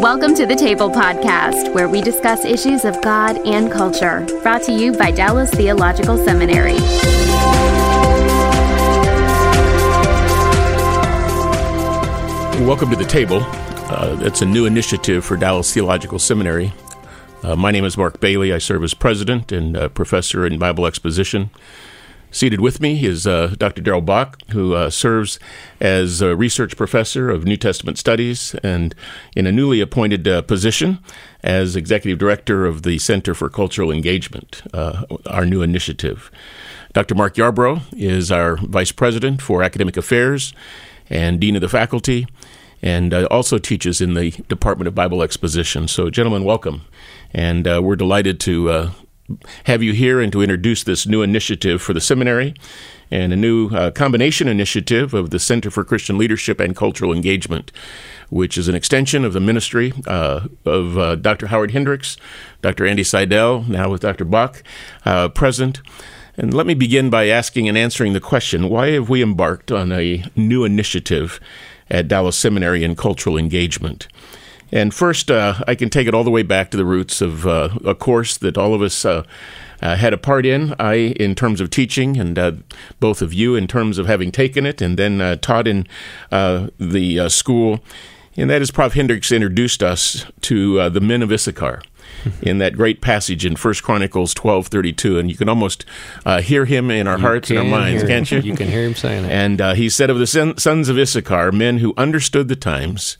Welcome to the Table Podcast, where we discuss issues of God and culture. Brought to you by Dallas Theological Seminary. Welcome to the Table. Uh, it's a new initiative for Dallas Theological Seminary. Uh, my name is Mark Bailey. I serve as president and uh, professor in Bible exposition. Seated with me is uh, Dr. Darrell Bock, who uh, serves as a research professor of New Testament studies and in a newly appointed uh, position as executive director of the Center for Cultural Engagement, uh, our new initiative. Dr. Mark Yarbrough is our vice president for academic affairs and dean of the faculty, and uh, also teaches in the Department of Bible Exposition. So, gentlemen, welcome. And uh, we're delighted to have you here and to introduce this new initiative for the seminary and a new uh, combination initiative of the Center for Christian Leadership and Cultural Engagement, which is an extension of the ministry uh, of uh, Dr. Howard Hendricks, Dr. Andy Seidel, now with Dr. Bock uh, present. And let me begin by asking and answering the question why have we embarked on a new initiative at Dallas Seminary in cultural engagement? And first, uh, I can take it all the way back to the roots of uh, a course that all of us uh, uh had a part in. I, in terms of teaching, and uh, both of you, in terms of having taken it and then uh, taught in the school. And that is Prof. Hendricks introduced us to the men of Issachar. in that great passage in First Chronicles twelve thirty two, and you can almost uh, hear him in our you hearts and our minds, can't you? You can hear him saying it. And uh, he said of the sons of Issachar, men who understood the times,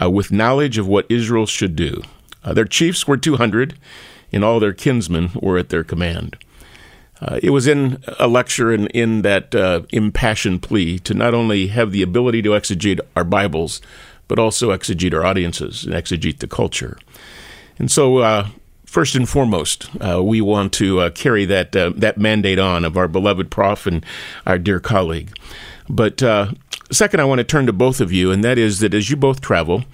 uh, with knowledge of what Israel should do. Uh, their chiefs were 200, and all their kinsmen were at their command. Uh, it was in a lecture in, in that uh, impassioned plea to not only have the ability to exegete our Bibles, but also exegete our audiences and exegete the culture. And so, uh, first and foremost, uh, we want to uh, carry that uh, that mandate on of our beloved prof and our dear colleague. But uh, Second, I want to turn to both of you, and that is that as you both travel,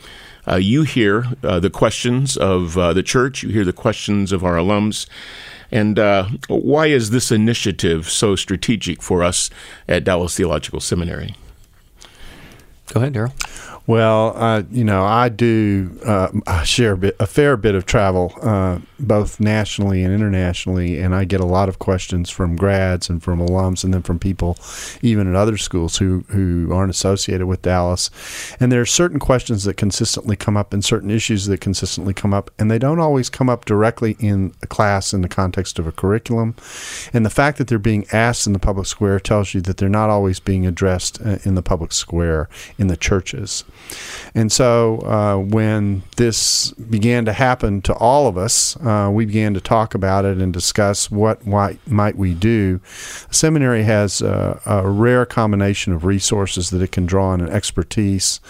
uh, you hear uh, the questions of uh, the church, you hear the questions of our alums. And uh, why is this initiative so strategic for us at Dallas Theological Seminary? Go ahead, Darrell. Well, you know, I do uh, I share a, bit, a, fair bit of travel, uh, both nationally and internationally, and I get a lot of questions from grads and from alums, and then from people, even at other schools who who aren't associated with Dallas. And there are certain questions that consistently come up, and certain issues that consistently come up, and they don't always come up directly in a class in the context of a curriculum. And the fact that they're being asked in the public square tells you that they're not always being addressed uh, in the public square in the churches. And so uh, when this began to happen to all of us, uh, we began to talk about it and discuss what might, might we do. Seminary has a, a, rare combination of resources that it can draw on and expertise,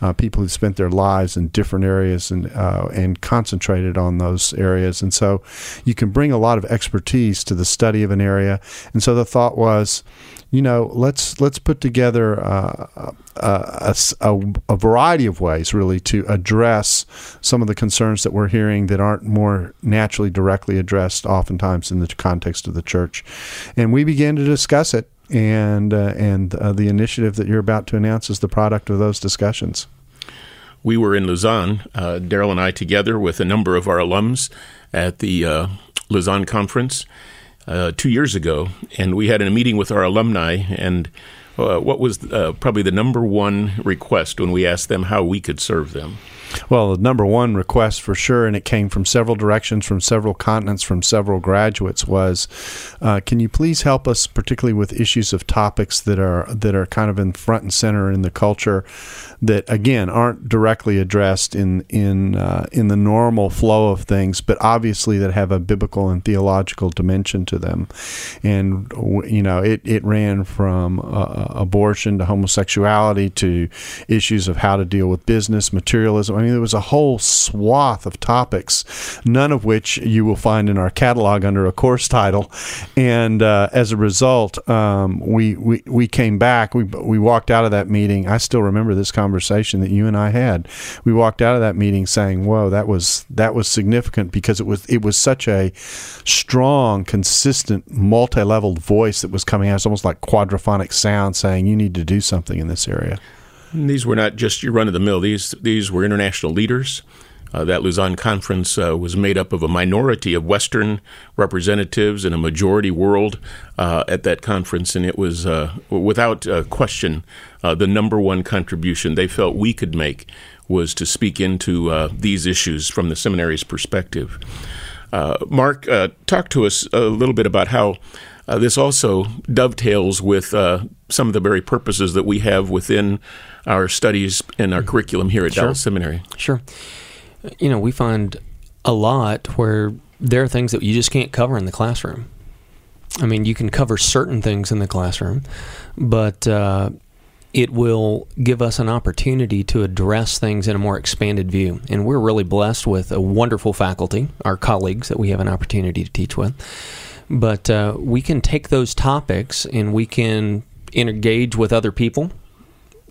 uh, people who spent their lives in different areas and uh, and concentrated on those areas. And so you can bring a lot of expertise to the study of an area. And so the thought was, you know, let's let's put together uh, a, a, a, variety of ways, really, to address some of the concerns that we're hearing that aren't more naturally directly addressed, oftentimes in the context of the church. And we began to discuss it, and uh, and uh, the initiative that you're about to announce is the product of those discussions. We were in Lausanne, uh, Darrell and I, together with a number of our alums at the uh, Lausanne conference uh, two years ago, and we had a meeting with our alumni. And uh, what was uh, probably the number one request when we asked them how we could serve them? Well, the number one request for sure, and it came from several directions, from several continents, from several graduates, was, uh, "Can you please help us, particularly with issues of topics that are that are kind of in front and center in the culture, that again aren't directly addressed in in uh, in the normal flow of things, but obviously that have a biblical and theological dimension to them." And you know, it it ran from uh, abortion to homosexuality to issues of how to deal with business, materialism. I mean, there was a whole swath of topics, none of which you will find in our catalog under a course title. And uh, as a result, um, we, we we came back. We we walked out of that meeting. I still remember this conversation that you and I had. We walked out of that meeting saying, "Whoa, that was that was significant because it was it was such a strong, consistent, multi-leveled voice that was coming out. It's almost like quadraphonic sound saying you need to do something in this area." These were not just your run of the mill. These these were international leaders. Uh, that Lausanne conference uh, was made up of a minority of Western representatives and a majority world uh, at that conference, and it was uh, without question the number one contribution they felt we could make was to speak into these issues from the seminary's perspective. Mark, talk to us a little bit about how uh, this also dovetails with uh, some of the very purposes that we have within our studies and our mm-hmm. curriculum here at sure. Dallas Seminary. Sure. You know, we find a lot where there are things that you just can't cover in the classroom. I mean, you can cover certain things in the classroom, but uh, it will give us an opportunity to address things in a more expanded view. And we're really blessed with a wonderful faculty, our colleagues that we have an opportunity to teach with. But uh, we can take those topics and we can engage with other people,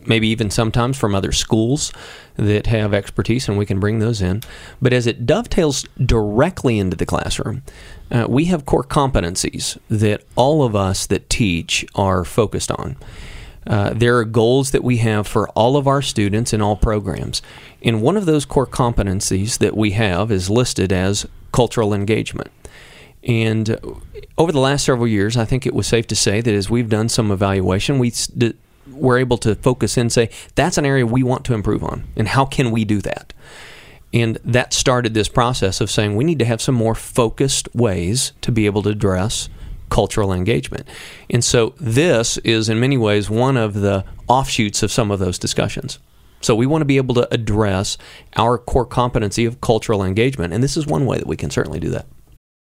maybe even sometimes from other schools that have expertise, and we can bring those in. But as it dovetails directly into the classroom, uh, we have core competencies that all of us that teach are focused on. Uh, there are goals that we have for all of our students in all programs. And one of those core competencies that we have is listed as cultural engagement. And over the last several years, I think it was safe to say that as we've done some evaluation, we we're able to focus and say that's an area we want to improve on, and how can we do that? And that started this process of saying we need to have some more focused ways to be able to address cultural engagement. And so this is in many ways one of the offshoots of some of those discussions. So we want to be able to address our core competency of cultural engagement, and this is one way that we can certainly do that.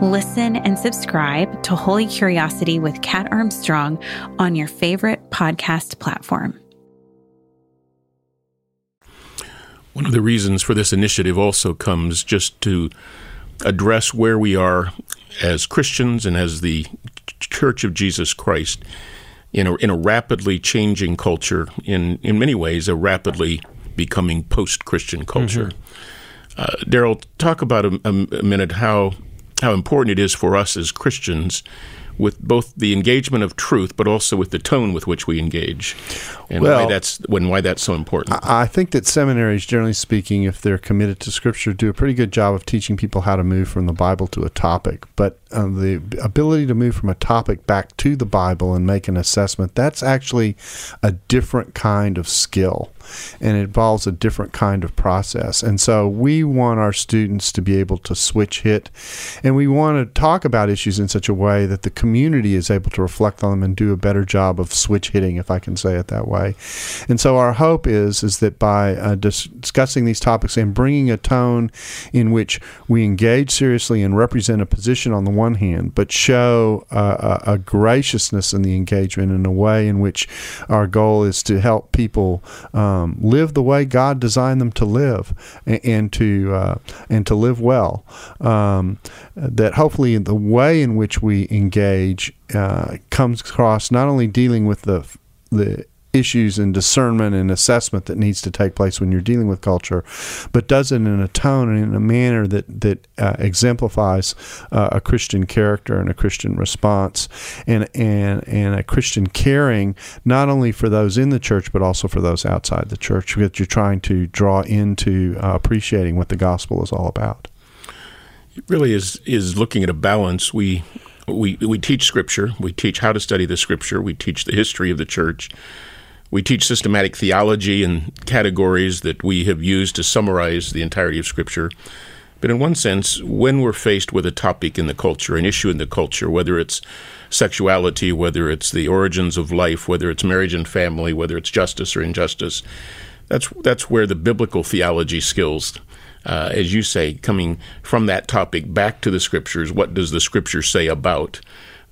Listen and subscribe to Holy Curiosity with Kat Armstrong on your favorite podcast platform. One of the reasons for this initiative also comes just to address where we are as Christians and as the Church of Jesus Christ in a, in a rapidly changing culture, in, in many ways, a rapidly becoming post Christian culture. Mm-hmm. Uh, Darrell, talk about a, a minute how how important it is for us as Christians with both the engagement of truth, but also with the tone with which we engage, and well, why that's when why that's so important. I think that seminaries, generally speaking, if they're committed to Scripture, do a pretty good job of teaching people how to move from the Bible to a topic. But uh, the ability to move from a topic back to the Bible and make an assessment, that's actually a different kind of skill and it involves a different kind of process. And so we want our students to be able to switch hit and we want to talk about issues in such a way that the community is able to reflect on them and do a better job of switch hitting, if I can say it that way. And so our hope is is that by uh, dis- discussing these topics and bringing a tone in which we engage seriously and represent a position on the one hand, but show uh, a, a, graciousness in the engagement in a way in which our goal is to help people um, live the way God designed them to live and, and to uh, and to live well. Um, that hopefully the way in which we engage uh, comes across not only dealing with the the issues and discernment and assessment that needs to take place when you're dealing with culture, but does it in a tone and in a manner that that uh, exemplifies uh, a Christian character and a Christian response and and and a Christian caring not only for those in the church but also for those outside the church that you're trying to draw into uh, appreciating what the gospel is all about. It really is is looking at a balance. We we we teach scripture, we teach how to study the scripture, we teach the history of the church we teach systematic theology and categories that we have used to summarize the entirety of Scripture. But in one sense, when we're faced with a topic in the culture, an issue in the culture, whether it's sexuality, whether it's the origins of life, whether it's marriage and family, whether it's justice or injustice, that's that's where the biblical theology skills, uh, as you say, coming from that topic back to the scriptures. What does the scripture say about?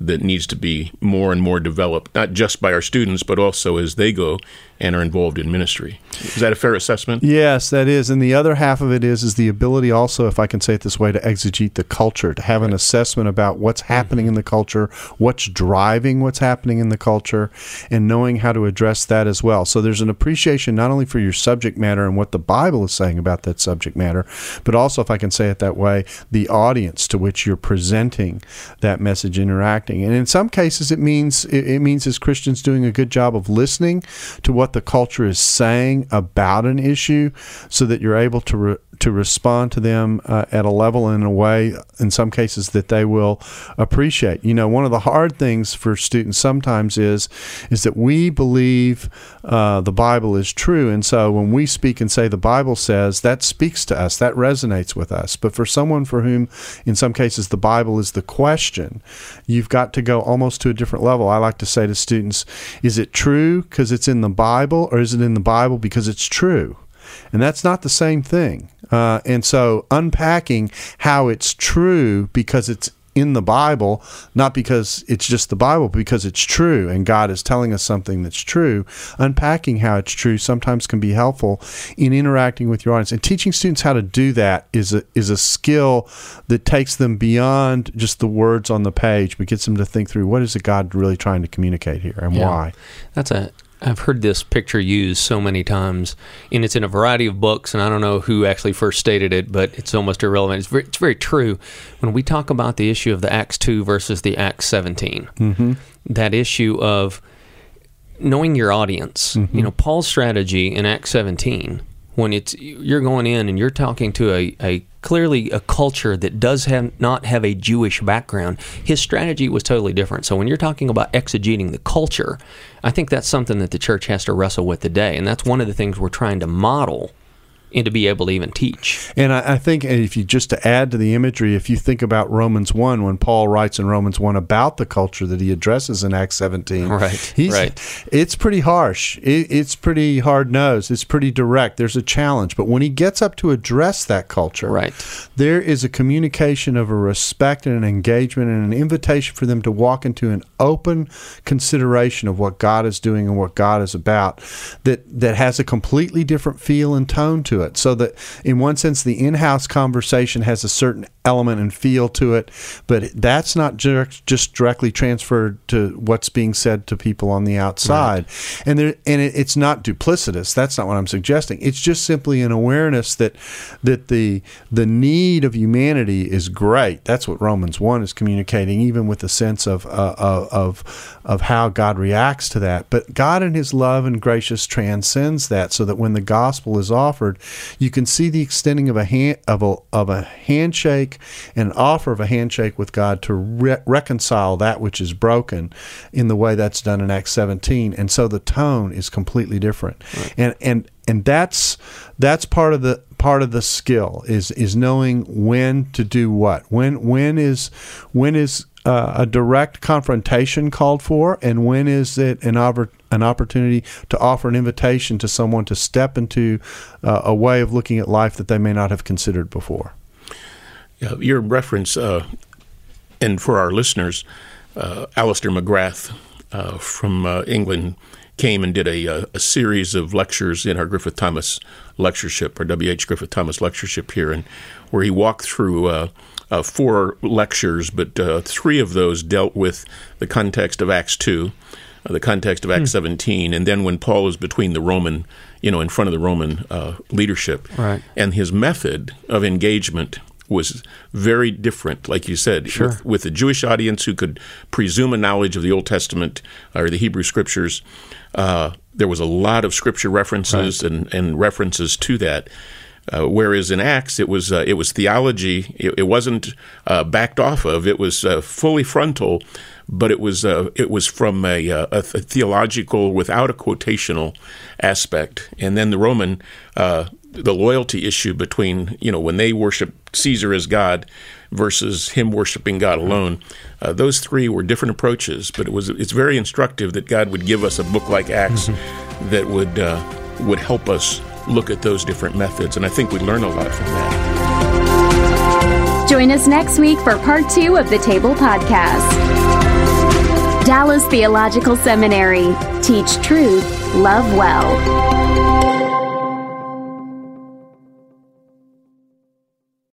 That needs to be more and more developed, not just by our students, but also as they go and are involved in ministry. Is that a fair assessment? Yes, that is. And the other half of it is is the ability also, if I can say it this way, to exegete the culture, to have an assessment about what's mm-hmm. happening in the culture, what's driving what's happening in the culture, and knowing how to address that as well. So there's an appreciation not only for your subject matter and what the Bible is saying about that subject matter, but also, if I can say it that way, the audience to which you're presenting that message interacting. And in some cases it means it, it means as Christians doing a good job of listening to what the culture is saying about an issue so that you're able to re- to respond to them uh, at a level and in a way in some cases that they will appreciate. You know one of the hard things for students sometimes is is that we believe uh, the bible is true. And so when we speak and say the bible says that speaks to us that resonates with us. But for someone for whom in some cases the bible is the question you've got to go almost to a different level. I like to say to students is it true? Because it's in the bible or is it in the bible because it's true and that's not the same thing. Uh, and so unpacking how it's true because it's in the Bible, not because it's just the Bible, but because it's true and God is telling us something that's true. Unpacking how it's true sometimes can be helpful in interacting with your audience. And teaching students how to do that is a, is a skill that takes them beyond just the words on the page, but gets them to think through what is it God really trying to communicate here and Yeah. why. That's a. I've heard this picture used so many times, and it's in a variety of books. And I don't know who actually first stated it, but it's almost irrelevant. It's very, it's very true when we talk about the issue of the Acts two versus the Acts 17 Mm-hmm. That issue of knowing your audience. You know, Paul's strategy in Acts 17 when it's you're going in and you're talking to a, a clearly a culture that does have not have a Jewish background, his strategy was totally different. So when you're talking about exegeting the culture, I think that's something that the church has to wrestle with today, and that's one of the things we're trying to model and to be able to even teach. And I, I think if you just to add to the imagery, if you think about Romans 1, when Paul writes in Romans 1 about the culture that he addresses in Acts 17, Right, right. it's pretty harsh. It, it's pretty hard nosed. It's pretty direct. There's a challenge. But when he gets up to address that culture, Right. there is a communication of a respect and an engagement and an invitation for them to walk into an open consideration of what God is doing and what God is about that, that has a completely different feel and tone to it. So that in one sense, the in house conversation has a certain element and feel to it, but that's not direct, just directly transferred to what's being said to people on the outside. And there, and it, it's not duplicitous. That's not what I'm suggesting. It's just simply an awareness that that the the need of humanity is great. That's what Romans one is communicating, even with the sense of uh, of of of how God reacts to that. But God in His love and gracious transcends that, so that when the gospel is offered, you can see the extending of a hand of a of a handshake and an offer of a handshake with God to re- reconcile that which is broken, in the way that's done in Acts 17. And so the tone is completely different, and and and that's that's part of the part of the skill is is knowing when to do what. When when is when is uh, a direct confrontation called for, and when is it an oppor- an opportunity to offer an invitation to someone to step into uh, a way of looking at life that they may not have considered before? Yeah, your reference, uh, and for our listeners, uh, Alister McGrath uh, from uh, England came and did a, uh, a series of lectures in our Griffith Thomas lectureship, or W.H. Griffith Thomas lectureship here, and where he walked through uh, uh, four lectures, but uh, three of those dealt with the context of Acts 2, uh, the context of Acts 17, and then when Paul was between the Roman, you know, in front of the Roman uh, leadership. Right. And his method of engagement was very different, like you said, Sure. with, with the Jewish audience who could presume a knowledge of the Old Testament or the Hebrew Scriptures. Uh, there was a lot of Scripture references and, and references to that. Uh, whereas in Acts, it was uh, it was theology. It, it wasn't uh, backed off of. It was uh, fully frontal, but it was uh, it was from a, uh, a, theological without a quotational aspect. And then the Roman, uh, the loyalty issue between you know when they worship Caesar as God versus him worshiping God alone. Uh, those three were different approaches, but it was it's very instructive that God would give us a book like Acts mm-hmm. that would uh, would help us look at those different methods, and I think we learn a lot from that. Join us next week for part two of the Table Podcast. Dallas Theological Seminary. Teach truth, love well.